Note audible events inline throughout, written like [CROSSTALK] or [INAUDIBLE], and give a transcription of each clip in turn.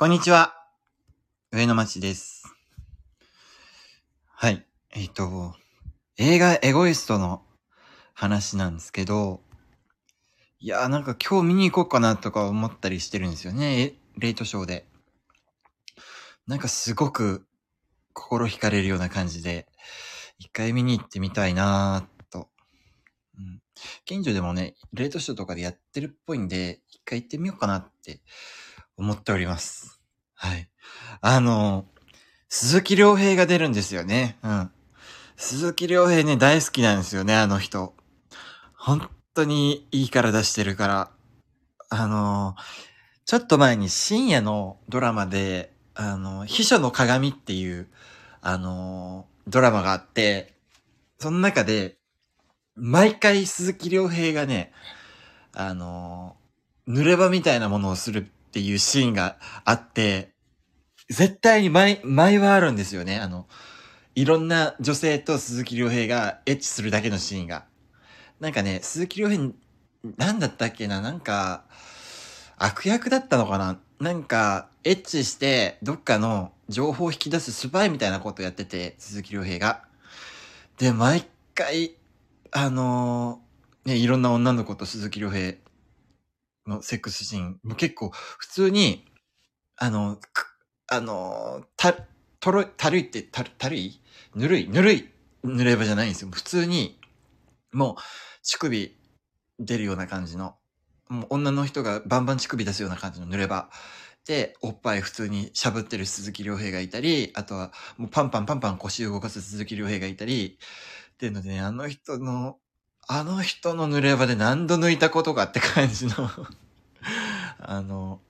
こんにちは。上野町です。はい。えっ、と、映画エゴイストの話なんですけど、いやーなんか今日見に行こうかなとか思ったりしてるんですよね。レイトショーで。なんかすごく心惹かれるような感じで、一回見に行ってみたいなーと。うん、近所でもね、レイトショーとかでやってるっぽいんで、一回行ってみようかなって思っております。はい。あの、鈴木亮平が出るんですよね。うん。鈴木亮平ね、大好きなんですよね、あの人。本当にいい体してるから。あの、ちょっと前に深夜のドラマで、あの、秘書の鏡っていう、あの、ドラマがあって、その中で、毎回鈴木亮平がね、あの、濡れ場みたいなものをするっていうシーンがあって、絶対に前、前はあるんですよね。あの、いろんな女性と鈴木亮平がエッチするだけのシーンが。なんかね、鈴木亮平、なんだったっけな？なんか、悪役だったのかな？なんか、エッチして、どっかの情報を引き出すスパイみたいなことやってて、鈴木亮平が。で、毎回、あのーね、いろんな女の子と鈴木亮平のセックスシーン、もう結構、普通に、あの、あの、た、とろ、たるいって、たる、たるい？ぬるい、ぬるい、ぬれ場じゃないんですよ。普通に、もう、乳首出るような感じの、もう女の人がバンバン乳首出すような感じの濡れ場。で、おっぱい普通にしゃぶってる鈴木亮平がいたり、あとは、もうパンパンパンパン腰動かす鈴木亮平がいたり、っていうのでね、あの人の、あの人の濡れ場で何度抜いたことかって感じの、[LAUGHS] あの、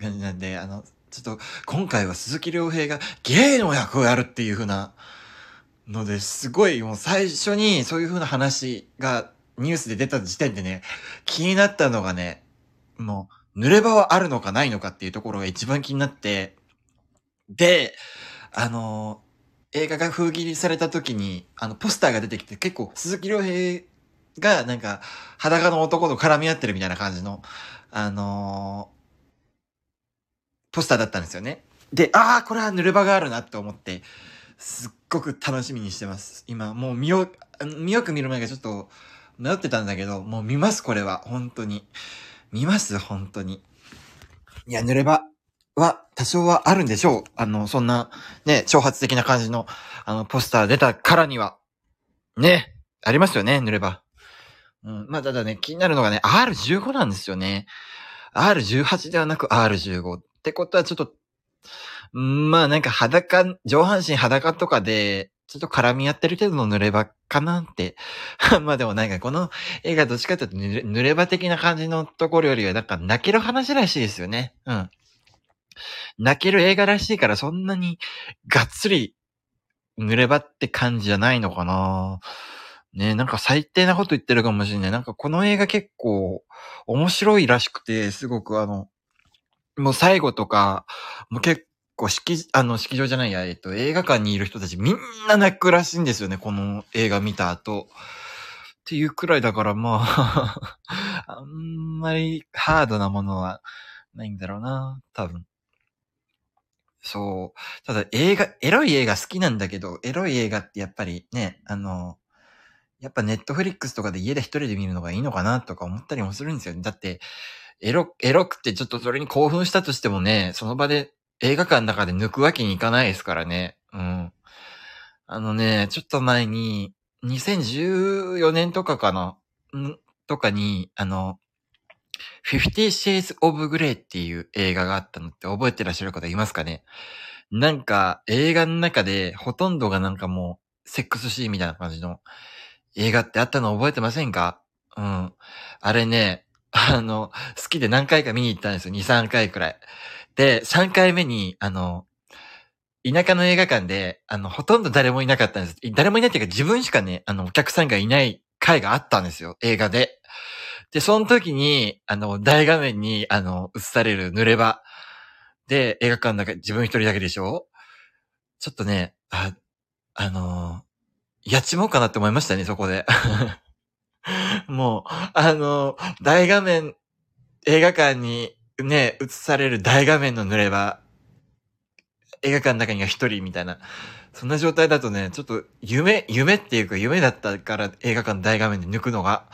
感じなんで、あの、ちょっと、今回は鈴木亮平がゲイの役をやるっていう風なので、すごいもう最初にそういう風な話がニュースで出た時点でね、気になったのがね、もう、濡れ場はあるのかないのかっていうところが一番気になって、で、あの、映画が封切りされた時に、あの、ポスターが出てきて、結構、鈴木亮平が、なんか、裸の男と絡み合ってるみたいな感じの、あのポスターだったんですよね。で、ああ、これは濡れ場があるなって思って、すっごく楽しみにしてます。今、もう見よ、見よく見る前がちょっと迷ってたんだけど、もう見ます、これは。本当に。見ます、本当に。いや、濡れ場は多少はあるんでしょう。あの、そんな、ね、挑発的な感じの、あの、ポスター出たからには。ね、ありますよね、濡れ場。うん、まあ、ただね、気になるのがね、R15 なんですよね。R18 ではなく R15。ってことはちょっと、まあなんか裸、上半身裸とかで、ちょっと絡み合ってる程度の濡れ場かなって。[LAUGHS] まあでもなんかこの映画どっちかというと濡れ場的な感じのところよりはなんか泣ける話らしいですよね。うん。泣ける映画らしいからそんなにがっつり濡れ場って感じじゃないのかなねなんか最低なこと言ってるかもしれない。なんかこの映画結構面白いらしくて、すごくあの、もう最後とか、もう結構式、あの、式場じゃないや、えっと、映画館にいる人たちみんな泣くらしいんですよね、この映画見た後。っていうくらいだから、まあ、[LAUGHS] あんまりハードなものはないんだろうな、多分。そう。ただ映画、エロい映画好きなんだけど、エロい映画ってやっぱりね、あの、やっぱネットフリックスとかで家で一人で見るのがいいのかなとか思ったりもするんですよね。だって、エロ、エロくてちょっとそれに興奮したとしてもね、その場で映画館の中で抜くわけにいかないですからね。うん。あのね、ちょっと前に、2014年とかかな、んとかに、あの、50 Shades of Grey っていう映画があったのって覚えてらっしゃる方いますかね？なんか映画の中でほとんどがなんかもうセックスシーンみたいな感じの映画ってあったの覚えてませんか？うん。あれね、あの、好きで何回か見に行ったんですよ。2、3回くらい。で、3回目に、あの、田舎の映画館で、あの、ほとんど誰もいなかったんです。誰もいないっていうか自分しかね、あの、お客さんがいない回があったんですよ。映画で。で、その時に、あの、大画面に、あの、映される濡れ場。で、映画館の中、自分一人だけでしょ？ちょっとね、あ、あのやっちまおうかなって思いましたね、そこで。[LAUGHS] もう、あの大画面、映画館にね、映される大画面の濡れ場、映画館の中には一人みたいな。そんな状態だとね、ちょっと夢、夢っていうか夢だったから映画館の大画面で抜くのが。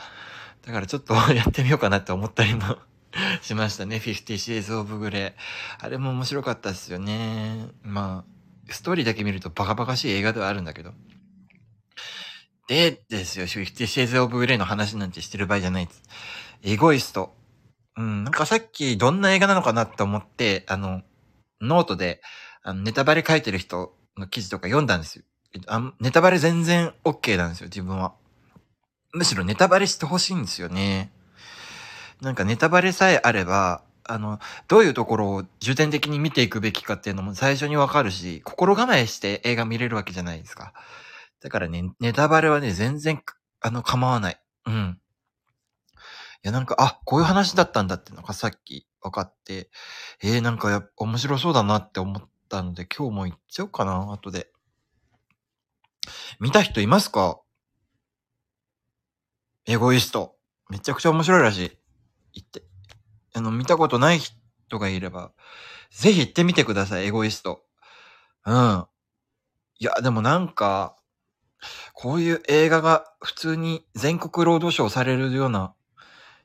だからちょっと [LAUGHS] やってみようかなって思ったりも [LAUGHS] しましたね。50 Shades of Grey。あれも面白かったですよね。まあ、ストーリーだけ見るとバカバカしい映画ではあるんだけど。で、ですよ、50 Shades of Grey の話なんてしてる場合じゃないです。エゴイスト。うん、なんかさっきどんな映画なのかなって思って、あの、ノートで、あの、ネタバレ書いてる人の記事とか読んだんですよ。あネタバレ全然 OK なんですよ、自分は。むしろネタバレしてほしいんですよね。なんかネタバレさえあれば、あの、どういうところを重点的に見ていくべきかっていうのも最初にわかるし、心構えして映画見れるわけじゃないですか。だからね、ネタバレはね、全然、あの、構わない。うん。いや、なんか、あ、こういう話だったんだっていうのがさっき分かって、えー、なんかや面白そうだなって思ったので、今日も行っちゃおうかな、後で。見た人いますか？エゴイスト。めちゃくちゃ面白いらしい。行って。あの、見たことない人がいれば、ぜひ行ってみてください、エゴイスト。うん。いや、でもなんか、こういう映画が普通に全国ロードショーされるような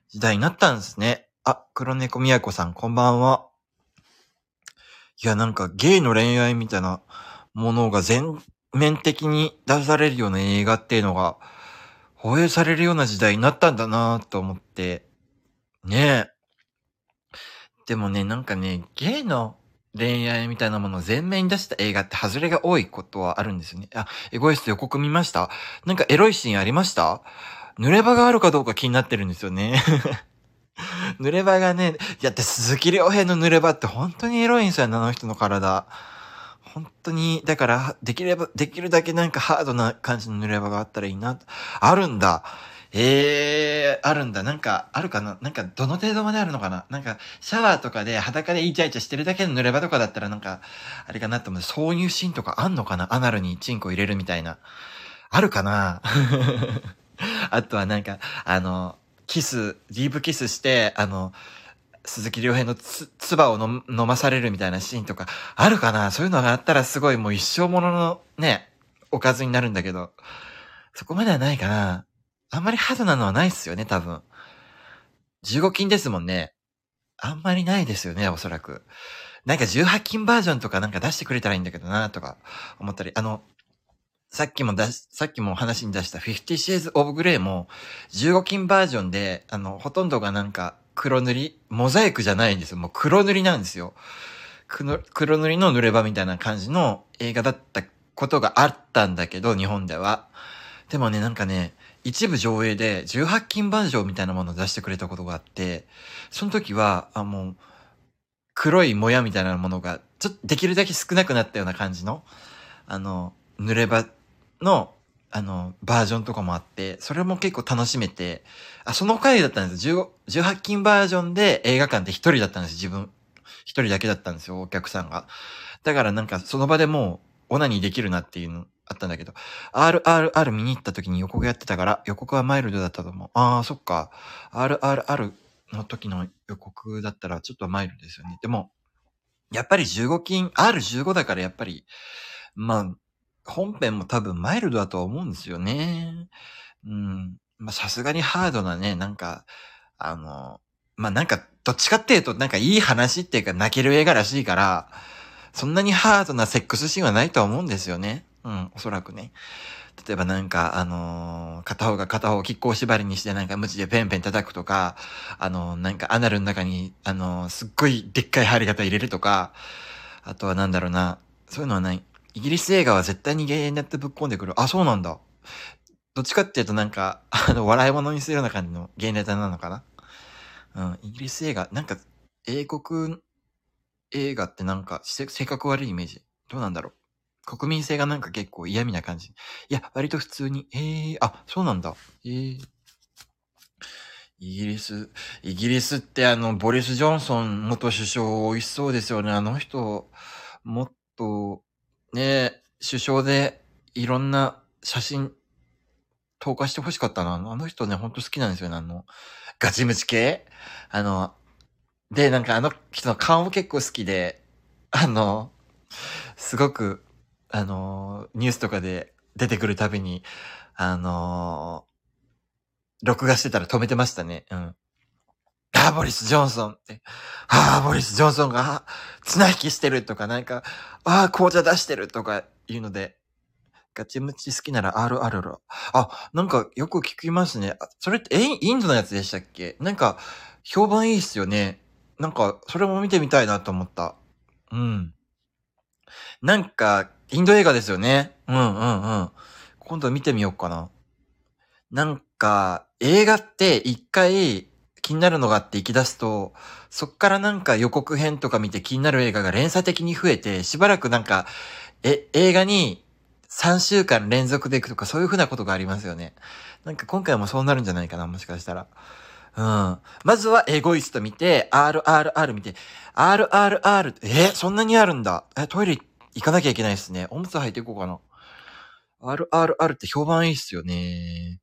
時代になったんですね。あ、黒猫みやこさん、こんばんは。いや、なんかゲイの恋愛みたいなものが全面的に出されるような映画っていうのが、放映されるような時代になったんだなと思って。ねえ。でもね、なんかね、ゲイの恋愛みたいなものを前面に出した映画って外れが多いことはあるんですよね。あ、エゴイスト予告見ました？なんかエロいシーンありました？濡れ場があるかどうか気になってるんですよね。[LAUGHS] 濡れ場がね、いやって鈴木亮平の濡れ場って本当にエロいんですよ、あの人の体。本当に、だから、できれば、できるだけなんかハードな感じの濡れ場があったらいいな。あるんだ。ええー、あるんだ。なんか、あるかな？なんか、どの程度まであるのかな？なんか、シャワーとかで裸でイチャイチャしてるだけの濡れ場とかだったらなんか、あれかなと思う。挿入シーンとかあんのかな？アナルにチンコ入れるみたいな。あるかな？[LAUGHS] あとはなんか、あの、キス、ディープキスして、あの、鈴木亮平のつ、唾を飲まされるみたいなシーンとか、あるかな？そういうのがあったらすごいもう一生もののね、おかずになるんだけど、そこまではないかな。あんまりハードなのはないっすよね、多分。15金ですもんね。あんまりないですよね、おそらく。なんか18金バージョンとかなんか出してくれたらいいんだけどな、とか思ったり。あの、さっきも出し、さっきも話に出した50 Shades of Grey も15金バージョンで、あの、ほとんどがなんか黒塗り、モザイクじゃないんですよ。もう黒塗りなんですよ。黒塗りの濡れ場みたいな感じの映画だったことがあったんだけど、日本では。でもね、なんかね、一部上映で18金バージョンみたいなものを出してくれたことがあって、その時は、あ、もう、黒いもやみたいなものが、ちょっとできるだけ少なくなったような感じの、あの、濡れ場のあの、バージョンとかもあって、それも結構楽しめて、あ、その回だったんですよ。18金バージョンで映画館で一人だったんです、自分。一人だけだったんですよ、お客さんが。だからなんかその場でもう、オナニーできるなっていうのあったんだけど、RRR 見に行った時に予告やってたから、予告はマイルドだったと思う。ああ、そっか。RRR の時の予告だったらちょっとマイルドですよね。でも、やっぱり15金、R15 だからやっぱり、まあ、本編も多分マイルドだとは思うんですよね。うん。まあ、さすがにハードなね、なんか、あの、まあ、なんか、どっちかっていうと、なんかいい話っていうか泣ける映画らしいから、そんなにハードなセックスシーンはないと思うんですよね。うん、おそらくね。例えばなんか、あのー、片方が片方を亀甲縛りにしてなんか無知でペンペン叩くとか、あのー、なんかアナルの中に、あのー、すっごいでっかい針型入れるとか、あとはなんだろうな、そういうのはない。イギリス映画は絶対に芸になってぶっ込んでくる。あ、そうなんだ。どっちかっていうとなんか、あの、笑い物にするような感じの芸ネタなのかな。うん、イギリス映画、なんか、英国映画ってなんか、性格悪いイメージ。どうなんだろう。国民性がなんか結構嫌味な感じ。いや、割と普通に。えー、あ、そうなんだ。えー。イギリス、イギリスってあの、ボリス・ジョンソン元首相美味しそうですよね。あの人、もっと、ね首相でいろんな写真投下してほしかったな。あの人ね、ほんと好きなんですよね。あの、ガチムチ系？あの、で、なんかあの人の顔も結構好きで、あの、すごく、あの、ニュースとかで出てくるたびに、あの、録画してたら止めてましたね。うん。ああ、ボリス・ジョンソンって。ああ、ボリス・ジョンソンが、綱引きしてるとか、なんか、ああ、紅茶出してるとかいうので、ガチムチ好きなら RR あ、なんかよく聞きますね。それって、え、インドのやつでしたっけ？なんか、評判いいっすよね。なんか、それも見てみたいなと思った。うん。なんか、インド映画ですよね。うんうんうん。今度見てみようかな。なんか、映画って一回気になるのがあって行き出すと、そっからなんか予告編とか見て気になる映画が連鎖的に増えて、しばらくなんか、え、映画に3週間連続で行くとかそういう風なことがありますよね。なんか今回もそうなるんじゃないかな、もしかしたら。うん。まずはエゴイスト見て、RRR 見て、RRR えそんなにあるんだ。え、トイレ行行かなきゃいけないですね。おむつ履いていこうかな。RRR って評判いいっすよね。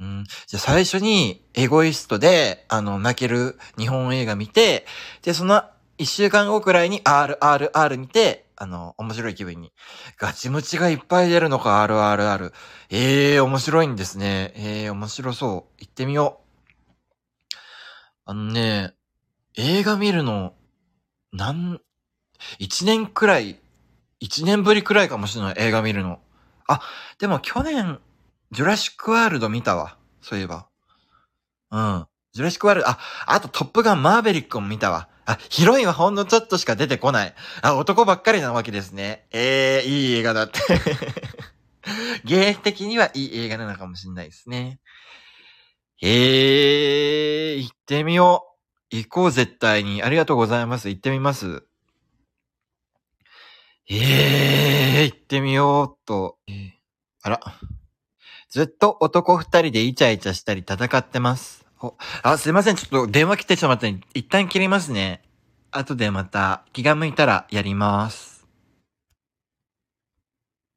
うん。じゃあ最初にエゴイストで、あの、泣ける日本映画見て、で、その一週間後くらいに RRR 見て、あの、面白い気分に。ガチムチがいっぱい出るのか、RRR。ええー、面白いんですね。ええー、面白そう。行ってみよう。あのね、映画見るの、なん、一年くらい、一年ぶりくらいかもしれない、映画見るの。あ、でも去年、ジュラシックワールド見たわ。そういえば。うん。ジュラシックワールド、あ、あとトップガンマーベリックも見たわ。あ、ヒロインはほんのちょっとしか出てこない。あ、男ばっかりなわけですね。ええー、いい映画だって [LAUGHS] ゲイ的にはいい映画なのかもしれないですね。ええー、行ってみよう。行こう絶対に。ありがとうございます。行ってみます。ええー、行ってみようと。えー、あら。ずっと男二人でイチャイチャしたり戦ってます。あ、すいません。ちょっと電話来てちょっと待って、一旦切りますね。後でまた気が向いたらやります。